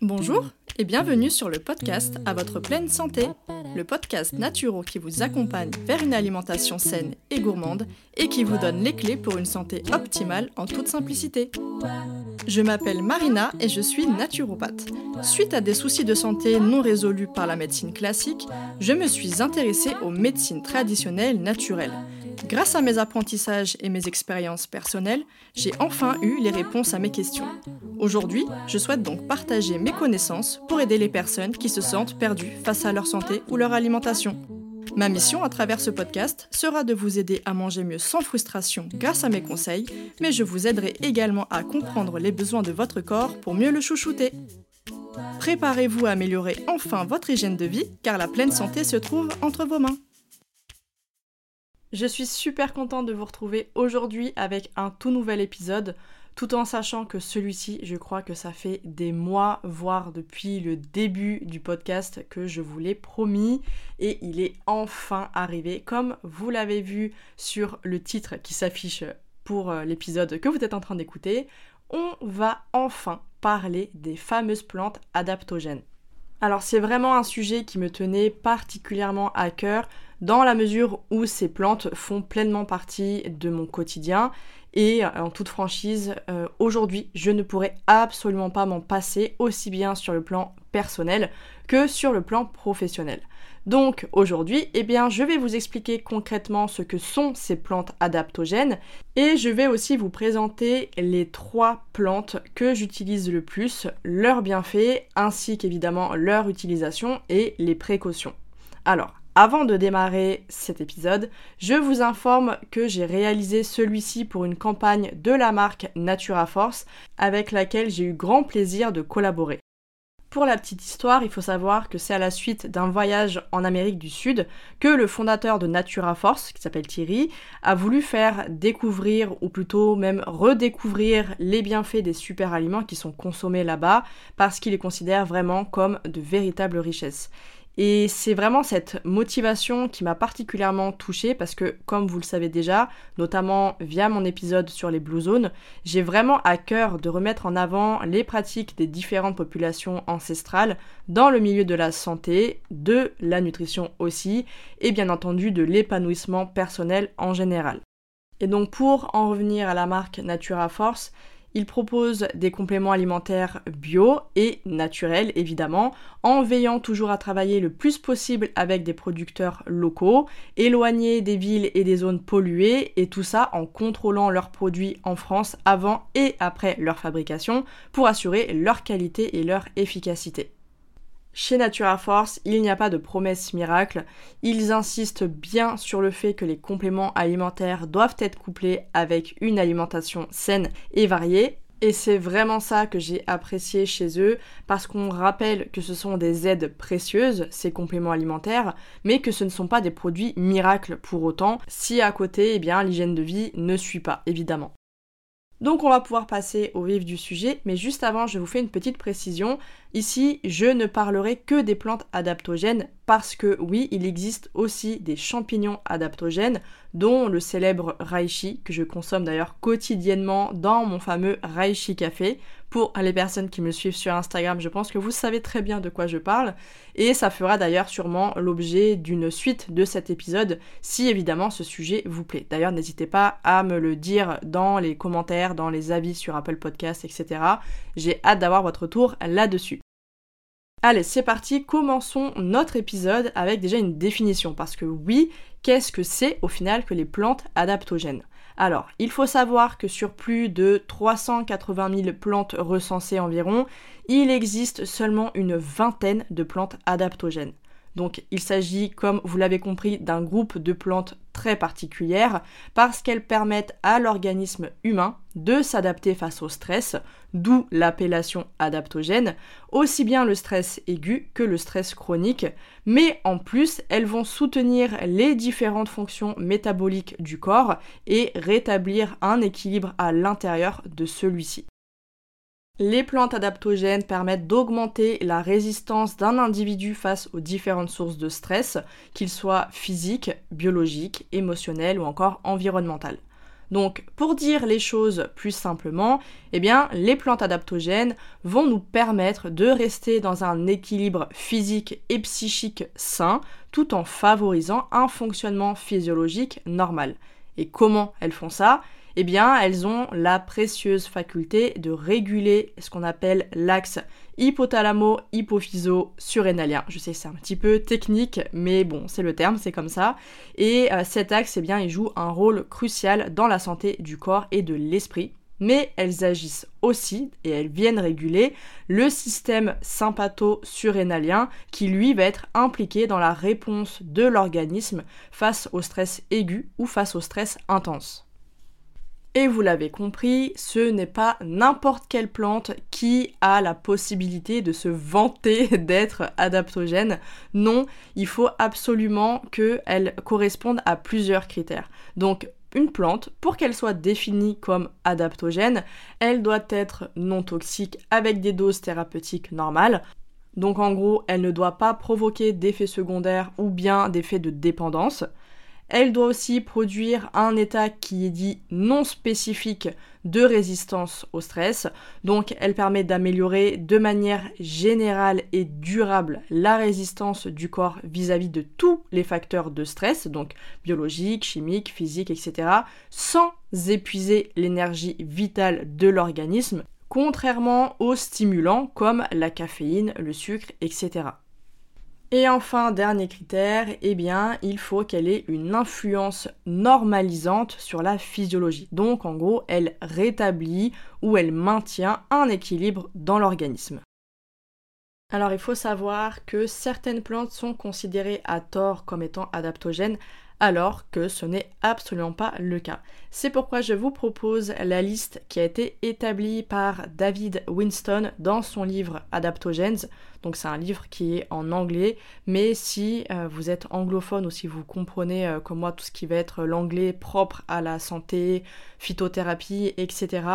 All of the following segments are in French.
Bonjour et bienvenue sur le podcast À votre pleine santé, le podcast Naturo qui vous accompagne vers une alimentation saine et gourmande et qui vous donne les clés pour une santé optimale en toute simplicité. Je m'appelle Marina et je suis naturopathe. Suite à des soucis de santé non résolus par la médecine classique, je me suis intéressée aux médecines traditionnelles naturelles. Grâce à mes apprentissages et mes expériences personnelles, j'ai enfin eu les réponses à mes questions. Aujourd'hui, je souhaite donc partager mes connaissances pour aider les personnes qui se sentent perdues face à leur santé ou leur alimentation. Ma mission à travers ce podcast sera de vous aider à manger mieux sans frustration grâce à mes conseils, mais je vous aiderai également à comprendre les besoins de votre corps pour mieux le chouchouter. Préparez-vous à améliorer enfin votre hygiène de vie car la pleine santé se trouve entre vos mains. Je suis super contente de vous retrouver aujourd'hui avec un tout nouvel épisode, tout en sachant que celui-ci, je crois que ça fait des mois, voire depuis le début du podcast que je vous l'ai promis, et il est enfin arrivé, comme vous l'avez vu sur le titre qui s'affiche pour euh, l'épisode que vous êtes en train d'écouter, on va enfin parler des fameuses plantes adaptogènes. Alors c'est vraiment un sujet qui me tenait particulièrement à cœur dans la mesure où ces plantes font pleinement partie de mon quotidien et en toute franchise, euh, aujourd'hui, je ne pourrais absolument pas m'en passer aussi bien sur le plan personnel que sur le plan professionnel. Donc aujourd'hui, eh bien, je vais vous expliquer concrètement ce que sont ces plantes adaptogènes et je vais aussi vous présenter les trois plantes que j'utilise le plus, leurs bienfaits ainsi qu'évidemment leur utilisation et les précautions. Alors, avant de démarrer cet épisode, je vous informe que j'ai réalisé celui-ci pour une campagne de la marque Natura Force avec laquelle j'ai eu grand plaisir de collaborer. Pour la petite histoire, il faut savoir que c'est à la suite d'un voyage en Amérique du Sud que le fondateur de Natura Force, qui s'appelle Thierry, a voulu faire découvrir, ou plutôt même redécouvrir, les bienfaits des super aliments qui sont consommés là-bas, parce qu'il les considère vraiment comme de véritables richesses. Et c'est vraiment cette motivation qui m'a particulièrement touchée parce que, comme vous le savez déjà, notamment via mon épisode sur les Blue Zones, j'ai vraiment à cœur de remettre en avant les pratiques des différentes populations ancestrales dans le milieu de la santé, de la nutrition aussi, et bien entendu de l'épanouissement personnel en général. Et donc pour en revenir à la marque Natura Force, il propose des compléments alimentaires bio et naturels évidemment, en veillant toujours à travailler le plus possible avec des producteurs locaux, éloignés des villes et des zones polluées, et tout ça en contrôlant leurs produits en France avant et après leur fabrication pour assurer leur qualité et leur efficacité. Chez Natura Force, il n'y a pas de promesse miracle. Ils insistent bien sur le fait que les compléments alimentaires doivent être couplés avec une alimentation saine et variée. Et c'est vraiment ça que j'ai apprécié chez eux, parce qu'on rappelle que ce sont des aides précieuses, ces compléments alimentaires, mais que ce ne sont pas des produits miracles pour autant, si à côté, eh bien, l'hygiène de vie ne suit pas, évidemment. Donc on va pouvoir passer au vif du sujet, mais juste avant je vous fais une petite précision. Ici je ne parlerai que des plantes adaptogènes parce que oui, il existe aussi des champignons adaptogènes, dont le célèbre Reishi, que je consomme d'ailleurs quotidiennement dans mon fameux Reishi Café. Pour les personnes qui me suivent sur Instagram, je pense que vous savez très bien de quoi je parle, et ça fera d'ailleurs sûrement l'objet d'une suite de cet épisode, si évidemment ce sujet vous plaît. D'ailleurs, n'hésitez pas à me le dire dans les commentaires, dans les avis sur Apple Podcasts, etc. J'ai hâte d'avoir votre tour là-dessus. Allez, c'est parti, commençons notre épisode avec déjà une définition, parce que oui, qu'est-ce que c'est au final que les plantes adaptogènes? Alors, il faut savoir que sur plus de 380 000 plantes recensées environ, il existe seulement une vingtaine de plantes adaptogènes. Donc il s'agit, comme vous l'avez compris, d'un groupe de plantes très particulières parce qu'elles permettent à l'organisme humain de s'adapter face au stress, d'où l'appellation adaptogène, aussi bien le stress aigu que le stress chronique, mais en plus elles vont soutenir les différentes fonctions métaboliques du corps et rétablir un équilibre à l'intérieur de celui-ci. Les plantes adaptogènes permettent d'augmenter la résistance d'un individu face aux différentes sources de stress, qu'ils soient physiques, biologiques, émotionnels ou encore environnementales. Donc, pour dire les choses plus simplement, eh bien, les plantes adaptogènes vont nous permettre de rester dans un équilibre physique et psychique sain, tout en favorisant un fonctionnement physiologique normal. Et comment elles font ça? Eh bien, elles ont la précieuse faculté de réguler ce qu'on appelle l'axe hypothalamo-hypophyso-surrénalien. Je sais c'est un petit peu technique, mais bon, c'est le terme, c'est comme ça. Et euh, cet axe, eh bien, il joue un rôle crucial dans la santé du corps et de l'esprit. Mais elles agissent aussi et elles viennent réguler le système sympatho-surrénalien qui lui va être impliqué dans la réponse de l'organisme face au stress aigu ou face au stress intense. Et vous l'avez compris, ce n'est pas n'importe quelle plante qui a la possibilité de se vanter d'être adaptogène. Non, il faut absolument qu'elle corresponde à plusieurs critères. Donc une plante, pour qu'elle soit définie comme adaptogène, elle doit être non toxique avec des doses thérapeutiques normales. Donc en gros, elle ne doit pas provoquer d'effets secondaires ou bien d'effets de dépendance. Elle doit aussi produire un état qui est dit non spécifique de résistance au stress. Donc elle permet d'améliorer de manière générale et durable la résistance du corps vis-à-vis de tous les facteurs de stress, donc biologiques, chimiques, physiques, etc., sans épuiser l'énergie vitale de l'organisme, contrairement aux stimulants comme la caféine, le sucre, etc. Et enfin, dernier critère, eh bien, il faut qu'elle ait une influence normalisante sur la physiologie. Donc, en gros, elle rétablit ou elle maintient un équilibre dans l'organisme. Alors, il faut savoir que certaines plantes sont considérées à tort comme étant adaptogènes, alors que ce n'est absolument pas le cas. C'est pourquoi je vous propose la liste qui a été établie par David Winston dans son livre Adaptogens. Donc c'est un livre qui est en anglais, mais si euh, vous êtes anglophone ou si vous comprenez euh, comme moi tout ce qui va être l'anglais propre à la santé, phytothérapie, etc.,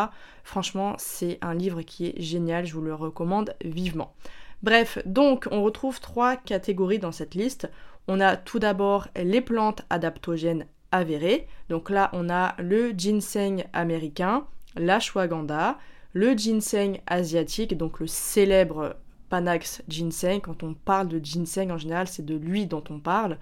franchement c'est un livre qui est génial, je vous le recommande vivement. Bref, donc on retrouve trois catégories dans cette liste. On a tout d'abord les plantes adaptogènes avérées. Donc là, on a le ginseng américain, l'ashwagandha, le ginseng asiatique, donc le célèbre Panax ginseng. Quand on parle de ginseng, en général, c'est de lui dont on parle.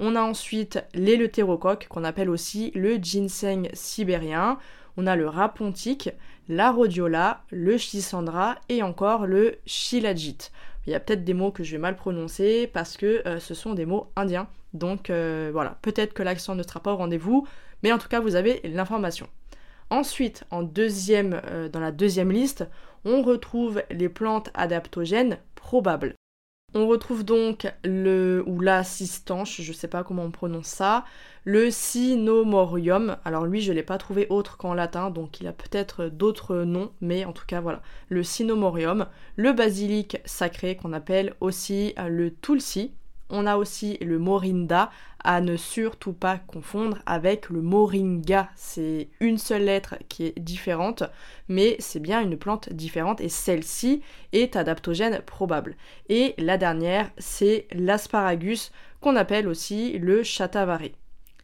On a ensuite l'éleutérocoque, qu'on appelle aussi le ginseng sibérien. On a le rapontique, la rhodiola, le schisandra et encore le shilajit. Il y a peut-être des mots que je vais mal prononcer parce que euh, ce sont des mots indiens. Donc euh, voilà, peut-être que l'accent ne sera pas au rendez-vous, mais en tout cas vous avez l'information. Ensuite, en deuxième, euh, dans la deuxième liste, on retrouve les plantes adaptogènes probables. On retrouve donc le ou l'assistanche, je sais pas comment on prononce ça, le Sinomorium. Alors lui, je l'ai pas trouvé autre qu'en latin, donc il a peut-être d'autres noms, mais en tout cas voilà, le Sinomorium, le basilic sacré qu'on appelle aussi le Tulsi, on a aussi le morinda à ne surtout pas confondre avec le moringa. C'est une seule lettre qui est différente, mais c'est bien une plante différente et celle-ci est adaptogène probable. Et la dernière, c'est l'asparagus qu'on appelle aussi le chatavari.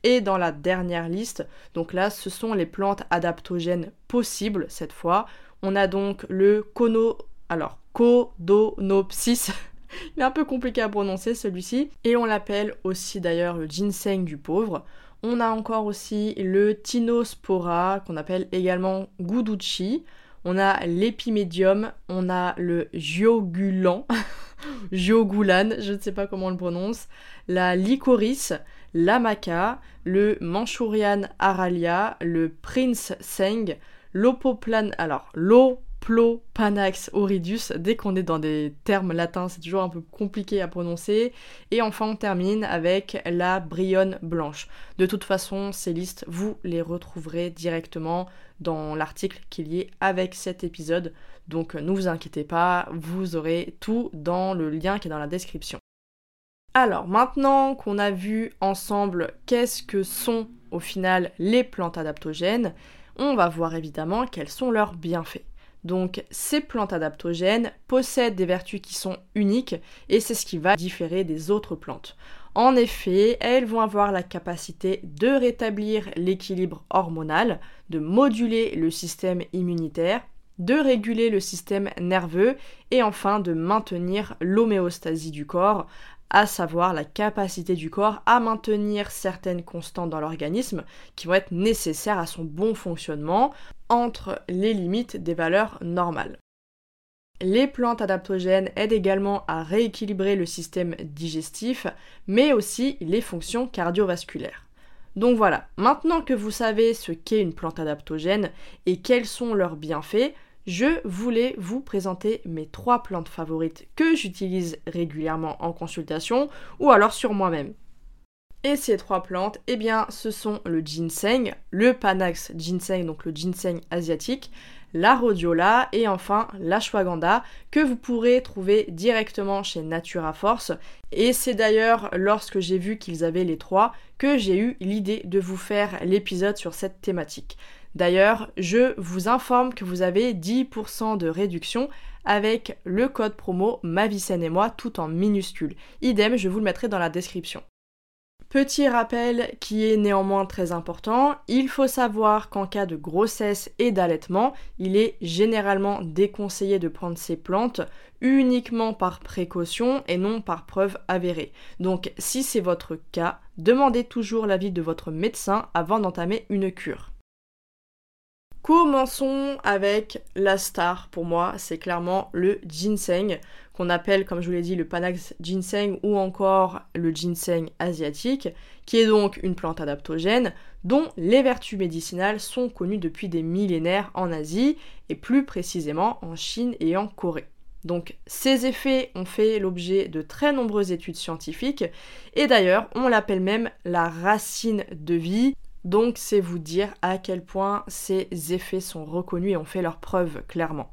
Et dans la dernière liste, donc là, ce sont les plantes adaptogènes possibles cette fois. On a donc le kono, alors Codonopsis il est un peu compliqué à prononcer celui-ci. Et on l'appelle aussi d'ailleurs le ginseng du pauvre. On a encore aussi le Tinospora qu'on appelle également Guduchi. On a l'épimedium, on a le Giogulan, Giogulan, je ne sais pas comment on le prononce, la licorice, la maca, le Manchurian aralia, le Prince Seng, l'opoplan, alors l'eau Panax Oridus. Dès qu'on est dans des termes latins, c'est toujours un peu compliqué à prononcer. Et enfin, on termine avec la Brionne blanche. De toute façon, ces listes, vous les retrouverez directement dans l'article qu'il y ait avec cet épisode. Donc ne vous inquiétez pas, vous aurez tout dans le lien qui est dans la description. Alors maintenant qu'on a vu ensemble qu'est-ce que sont au final les plantes adaptogènes, on va voir évidemment quels sont leurs bienfaits. Donc ces plantes adaptogènes possèdent des vertus qui sont uniques et c'est ce qui va différer des autres plantes. En effet, elles vont avoir la capacité de rétablir l'équilibre hormonal, de moduler le système immunitaire, de réguler le système nerveux et enfin de maintenir l'homéostasie du corps, à savoir la capacité du corps à maintenir certaines constantes dans l'organisme qui vont être nécessaires à son bon fonctionnement entre les limites des valeurs normales. Les plantes adaptogènes aident également à rééquilibrer le système digestif, mais aussi les fonctions cardiovasculaires. Donc voilà, maintenant que vous savez ce qu'est une plante adaptogène et quels sont leurs bienfaits, je voulais vous présenter mes trois plantes favorites que j'utilise régulièrement en consultation ou alors sur moi-même. Et ces trois plantes, eh bien, ce sont le ginseng, le Panax ginseng, donc le ginseng asiatique, la rhodiola et enfin l'ashwagandha que vous pourrez trouver directement chez Natura Force. Et c'est d'ailleurs lorsque j'ai vu qu'ils avaient les trois que j'ai eu l'idée de vous faire l'épisode sur cette thématique. D'ailleurs, je vous informe que vous avez 10% de réduction avec le code promo Ma et moi tout en minuscule. Idem, je vous le mettrai dans la description. Petit rappel qui est néanmoins très important, il faut savoir qu'en cas de grossesse et d'allaitement, il est généralement déconseillé de prendre ces plantes uniquement par précaution et non par preuve avérée. Donc si c'est votre cas, demandez toujours l'avis de votre médecin avant d'entamer une cure. Commençons avec la star pour moi, c'est clairement le ginseng, qu'on appelle, comme je vous l'ai dit, le Panax ginseng ou encore le ginseng asiatique, qui est donc une plante adaptogène dont les vertus médicinales sont connues depuis des millénaires en Asie et plus précisément en Chine et en Corée. Donc ces effets ont fait l'objet de très nombreuses études scientifiques et d'ailleurs on l'appelle même la racine de vie donc c'est vous dire à quel point ces effets sont reconnus et ont fait leur preuve clairement.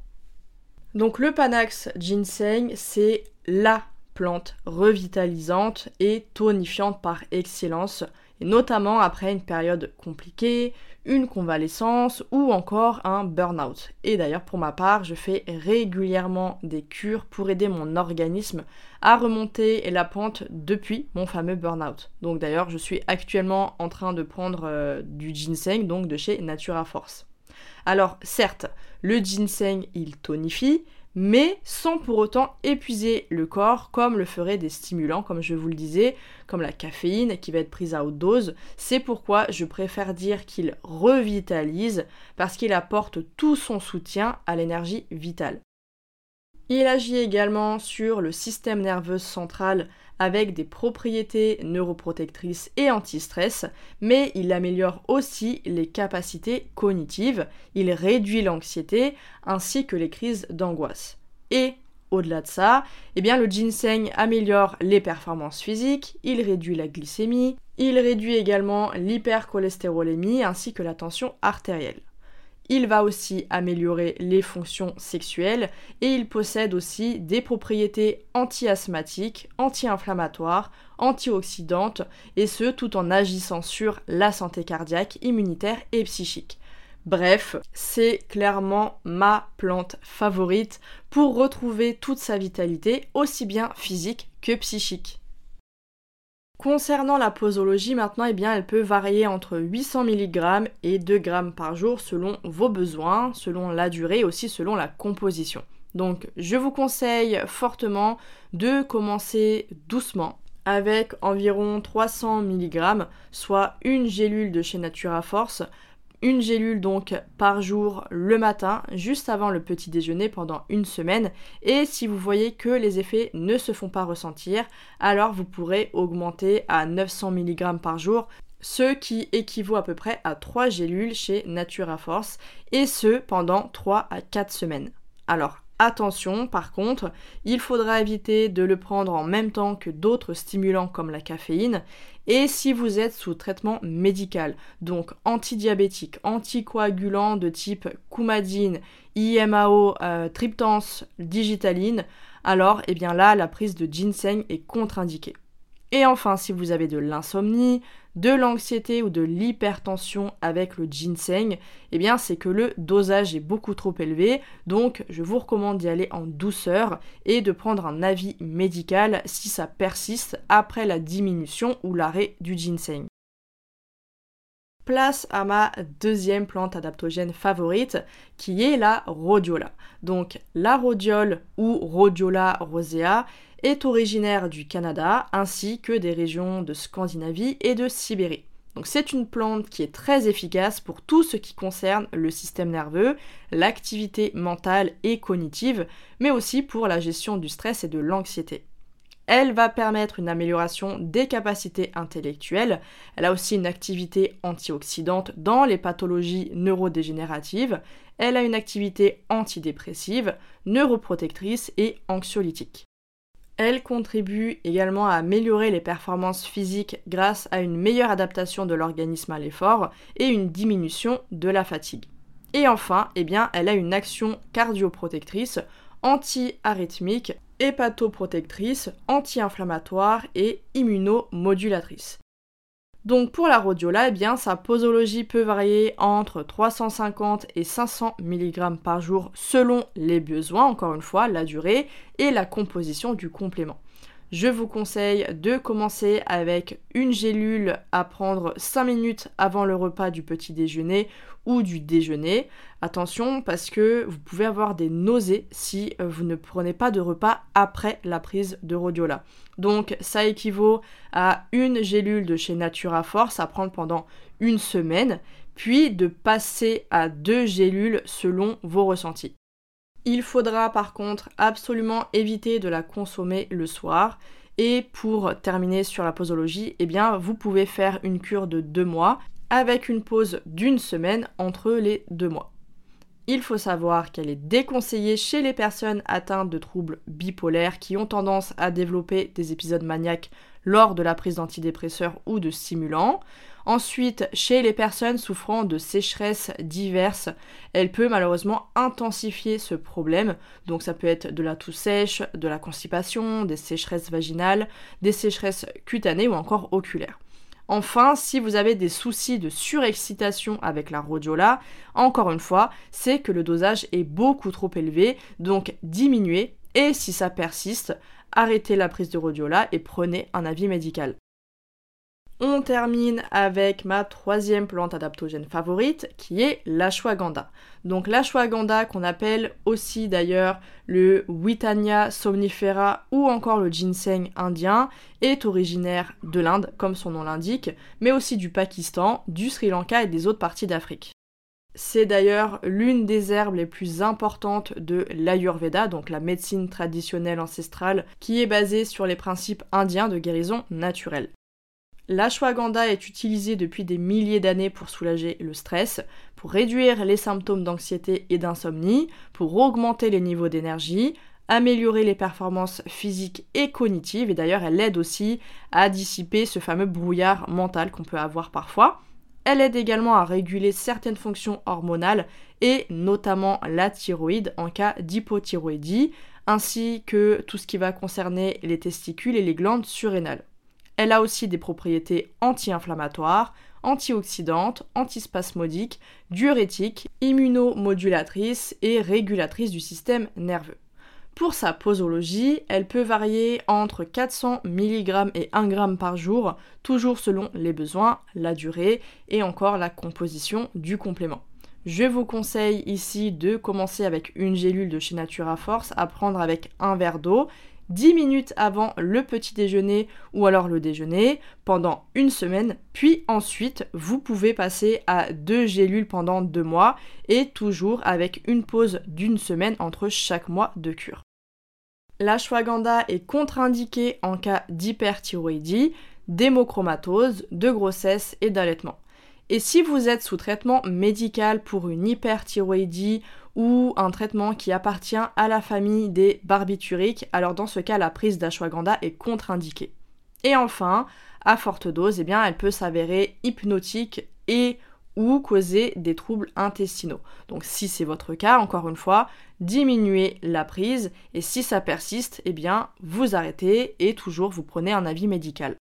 Donc le Panax ginseng, c'est la plante revitalisante et tonifiante par excellence, notamment après une période compliquée, une convalescence ou encore un burn-out. Et d'ailleurs pour ma part, je fais régulièrement des cures pour aider mon organisme à remonter la pente depuis mon fameux burn-out. Donc d'ailleurs, je suis actuellement en train de prendre euh, du ginseng, donc de chez Natura Force. Alors certes, le ginseng, il tonifie, mais sans pour autant épuiser le corps comme le feraient des stimulants, comme je vous le disais, comme la caféine qui va être prise à haute dose. C'est pourquoi je préfère dire qu'il revitalise parce qu'il apporte tout son soutien à l'énergie vitale. Il agit également sur le système nerveux central avec des propriétés neuroprotectrices et anti-stress, mais il améliore aussi les capacités cognitives, il réduit l'anxiété ainsi que les crises d'angoisse. Et au-delà de ça, eh bien le ginseng améliore les performances physiques, il réduit la glycémie, il réduit également l'hypercholestérolémie ainsi que la tension artérielle. Il va aussi améliorer les fonctions sexuelles et il possède aussi des propriétés anti-asthmatiques, anti-inflammatoires, antioxydantes et ce tout en agissant sur la santé cardiaque, immunitaire et psychique. Bref, c'est clairement ma plante favorite pour retrouver toute sa vitalité, aussi bien physique que psychique. Concernant la posologie, maintenant, eh bien, elle peut varier entre 800 mg et 2 g par jour selon vos besoins, selon la durée et aussi selon la composition. Donc, je vous conseille fortement de commencer doucement avec environ 300 mg, soit une gélule de chez Natura Force une gélule donc par jour le matin, juste avant le petit déjeuner pendant une semaine. Et si vous voyez que les effets ne se font pas ressentir, alors vous pourrez augmenter à 900 mg par jour ce qui équivaut à peu près à 3 gélules chez Natura Force, et ce pendant 3 à 4 semaines. Alors Attention, par contre, il faudra éviter de le prendre en même temps que d'autres stimulants comme la caféine. Et si vous êtes sous traitement médical, donc antidiabétique, anticoagulant de type coumadine, IMAO, euh, triptans, digitaline, alors eh bien là la prise de ginseng est contre-indiquée. Et enfin, si vous avez de l'insomnie, de l'anxiété ou de l'hypertension avec le ginseng, eh bien c'est que le dosage est beaucoup trop élevé, donc je vous recommande d'y aller en douceur et de prendre un avis médical si ça persiste après la diminution ou l'arrêt du ginseng. Place à ma deuxième plante adaptogène favorite qui est la rhodiola. Donc la rhodiole ou rhodiola rosea est originaire du Canada ainsi que des régions de Scandinavie et de Sibérie. Donc c'est une plante qui est très efficace pour tout ce qui concerne le système nerveux, l'activité mentale et cognitive, mais aussi pour la gestion du stress et de l'anxiété. Elle va permettre une amélioration des capacités intellectuelles. Elle a aussi une activité antioxydante dans les pathologies neurodégénératives. Elle a une activité antidépressive, neuroprotectrice et anxiolytique. Elle contribue également à améliorer les performances physiques grâce à une meilleure adaptation de l'organisme à l'effort et une diminution de la fatigue. Et enfin, eh elle a une action cardioprotectrice, anti-arythmique, hépatoprotectrice, anti-inflammatoire et immunomodulatrice. Donc pour la rhodiola, eh bien, sa posologie peut varier entre 350 et 500 mg par jour selon les besoins, encore une fois, la durée et la composition du complément. Je vous conseille de commencer avec une gélule à prendre 5 minutes avant le repas du petit déjeuner ou du déjeuner. Attention parce que vous pouvez avoir des nausées si vous ne prenez pas de repas après la prise de rhodiola. Donc ça équivaut à une gélule de chez Natura Force à prendre pendant une semaine, puis de passer à deux gélules selon vos ressentis. Il faudra par contre absolument éviter de la consommer le soir. Et pour terminer sur la posologie, eh bien, vous pouvez faire une cure de deux mois avec une pause d'une semaine entre les deux mois. Il faut savoir qu'elle est déconseillée chez les personnes atteintes de troubles bipolaires qui ont tendance à développer des épisodes maniaques lors de la prise d'antidépresseurs ou de stimulants. Ensuite, chez les personnes souffrant de sécheresse diverses, elle peut malheureusement intensifier ce problème. Donc ça peut être de la toux sèche, de la constipation, des sécheresses vaginales, des sécheresses cutanées ou encore oculaires. Enfin, si vous avez des soucis de surexcitation avec la rhodiola, encore une fois, c'est que le dosage est beaucoup trop élevé, donc diminuez et si ça persiste, arrêtez la prise de rhodiola et prenez un avis médical. On termine avec ma troisième plante adaptogène favorite qui est l'ashwagandha. Donc l'ashwagandha qu'on appelle aussi d'ailleurs le Witania somnifera ou encore le ginseng indien est originaire de l'Inde comme son nom l'indique, mais aussi du Pakistan, du Sri Lanka et des autres parties d'Afrique. C'est d'ailleurs l'une des herbes les plus importantes de l'Ayurveda, donc la médecine traditionnelle ancestrale, qui est basée sur les principes indiens de guérison naturelle. L'ashwagandha est utilisé depuis des milliers d'années pour soulager le stress, pour réduire les symptômes d'anxiété et d'insomnie, pour augmenter les niveaux d'énergie, améliorer les performances physiques et cognitives, et d'ailleurs elle aide aussi à dissiper ce fameux brouillard mental qu'on peut avoir parfois. Elle aide également à réguler certaines fonctions hormonales et notamment la thyroïde en cas d'hypothyroïdie, ainsi que tout ce qui va concerner les testicules et les glandes surrénales. Elle a aussi des propriétés anti-inflammatoires, antioxydantes, antispasmodiques, diurétiques, immunomodulatrices et régulatrices du système nerveux. Pour sa posologie, elle peut varier entre 400 mg et 1 g par jour, toujours selon les besoins, la durée et encore la composition du complément. Je vous conseille ici de commencer avec une gélule de chez Natura Force à prendre avec un verre d'eau 10 minutes avant le petit déjeuner ou alors le déjeuner pendant une semaine, puis ensuite vous pouvez passer à deux gélules pendant deux mois et toujours avec une pause d'une semaine entre chaque mois de cure. L'ashwagandha est contre-indiqué en cas d'hyperthyroïdie, d'hémochromatose, de grossesse et d'allaitement. Et si vous êtes sous traitement médical pour une hyperthyroïdie ou un traitement qui appartient à la famille des barbituriques, alors dans ce cas, la prise d'ashwagandha est contre-indiquée. Et enfin, à forte dose, eh bien, elle peut s'avérer hypnotique et ou causer des troubles intestinaux. Donc si c'est votre cas, encore une fois, diminuez la prise et si ça persiste, eh bien, vous arrêtez et toujours vous prenez un avis médical.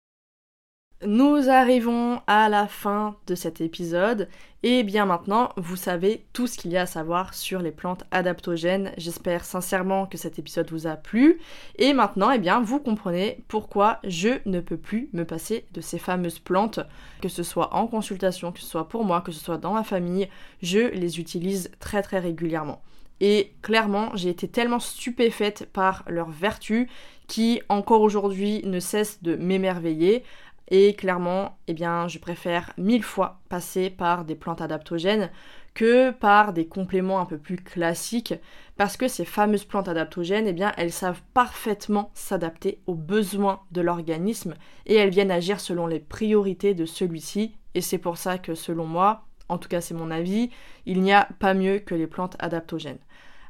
Nous arrivons à la fin de cet épisode et bien maintenant vous savez tout ce qu'il y a à savoir sur les plantes adaptogènes. J'espère sincèrement que cet épisode vous a plu et maintenant eh bien vous comprenez pourquoi je ne peux plus me passer de ces fameuses plantes que ce soit en consultation, que ce soit pour moi, que ce soit dans ma famille, je les utilise très très régulièrement. Et clairement, j'ai été tellement stupéfaite par leurs vertus qui encore aujourd'hui ne cessent de m'émerveiller. Et clairement, eh bien, je préfère mille fois passer par des plantes adaptogènes que par des compléments un peu plus classiques, parce que ces fameuses plantes adaptogènes, eh bien, elles savent parfaitement s'adapter aux besoins de l'organisme et elles viennent agir selon les priorités de celui-ci. Et c'est pour ça que, selon moi, en tout cas c'est mon avis, il n'y a pas mieux que les plantes adaptogènes.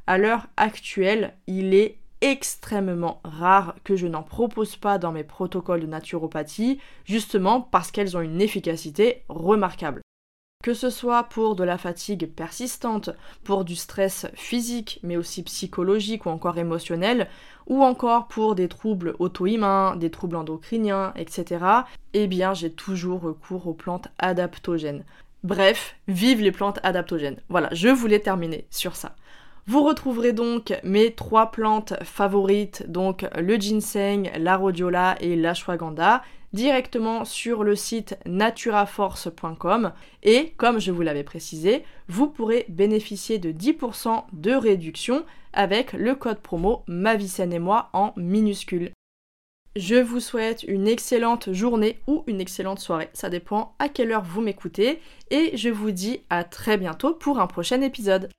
À l'heure actuelle, il est extrêmement rare que je n'en propose pas dans mes protocoles de naturopathie, justement parce qu'elles ont une efficacité remarquable. Que ce soit pour de la fatigue persistante, pour du stress physique, mais aussi psychologique ou encore émotionnel, ou encore pour des troubles auto-immuns, des troubles endocriniens, etc., eh bien j'ai toujours recours aux plantes adaptogènes. Bref, vive les plantes adaptogènes. Voilà, je voulais terminer sur ça. Vous retrouverez donc mes trois plantes favorites, donc le ginseng, la rhodiola et l'ashwagandha, directement sur le site naturaforce.com et comme je vous l'avais précisé, vous pourrez bénéficier de 10% de réduction avec le code promo ma et moi en minuscule. Je vous souhaite une excellente journée ou une excellente soirée, ça dépend à quelle heure vous m'écoutez et je vous dis à très bientôt pour un prochain épisode.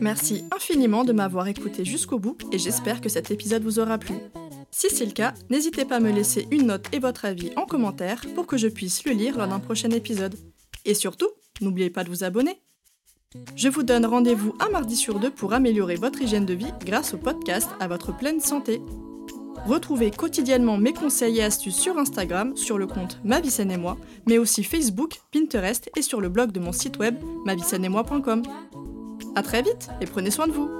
Merci infiniment de m'avoir écouté jusqu'au bout et j'espère que cet épisode vous aura plu. Si c'est le cas, n'hésitez pas à me laisser une note et votre avis en commentaire pour que je puisse le lire lors d'un prochain épisode. Et surtout, n'oubliez pas de vous abonner. Je vous donne rendez-vous un mardi sur deux pour améliorer votre hygiène de vie grâce au podcast à votre pleine santé. Retrouvez quotidiennement mes conseils et astuces sur Instagram, sur le compte Ma et moi, mais aussi Facebook, Pinterest et sur le blog de mon site web moi.com. A très vite et prenez soin de vous.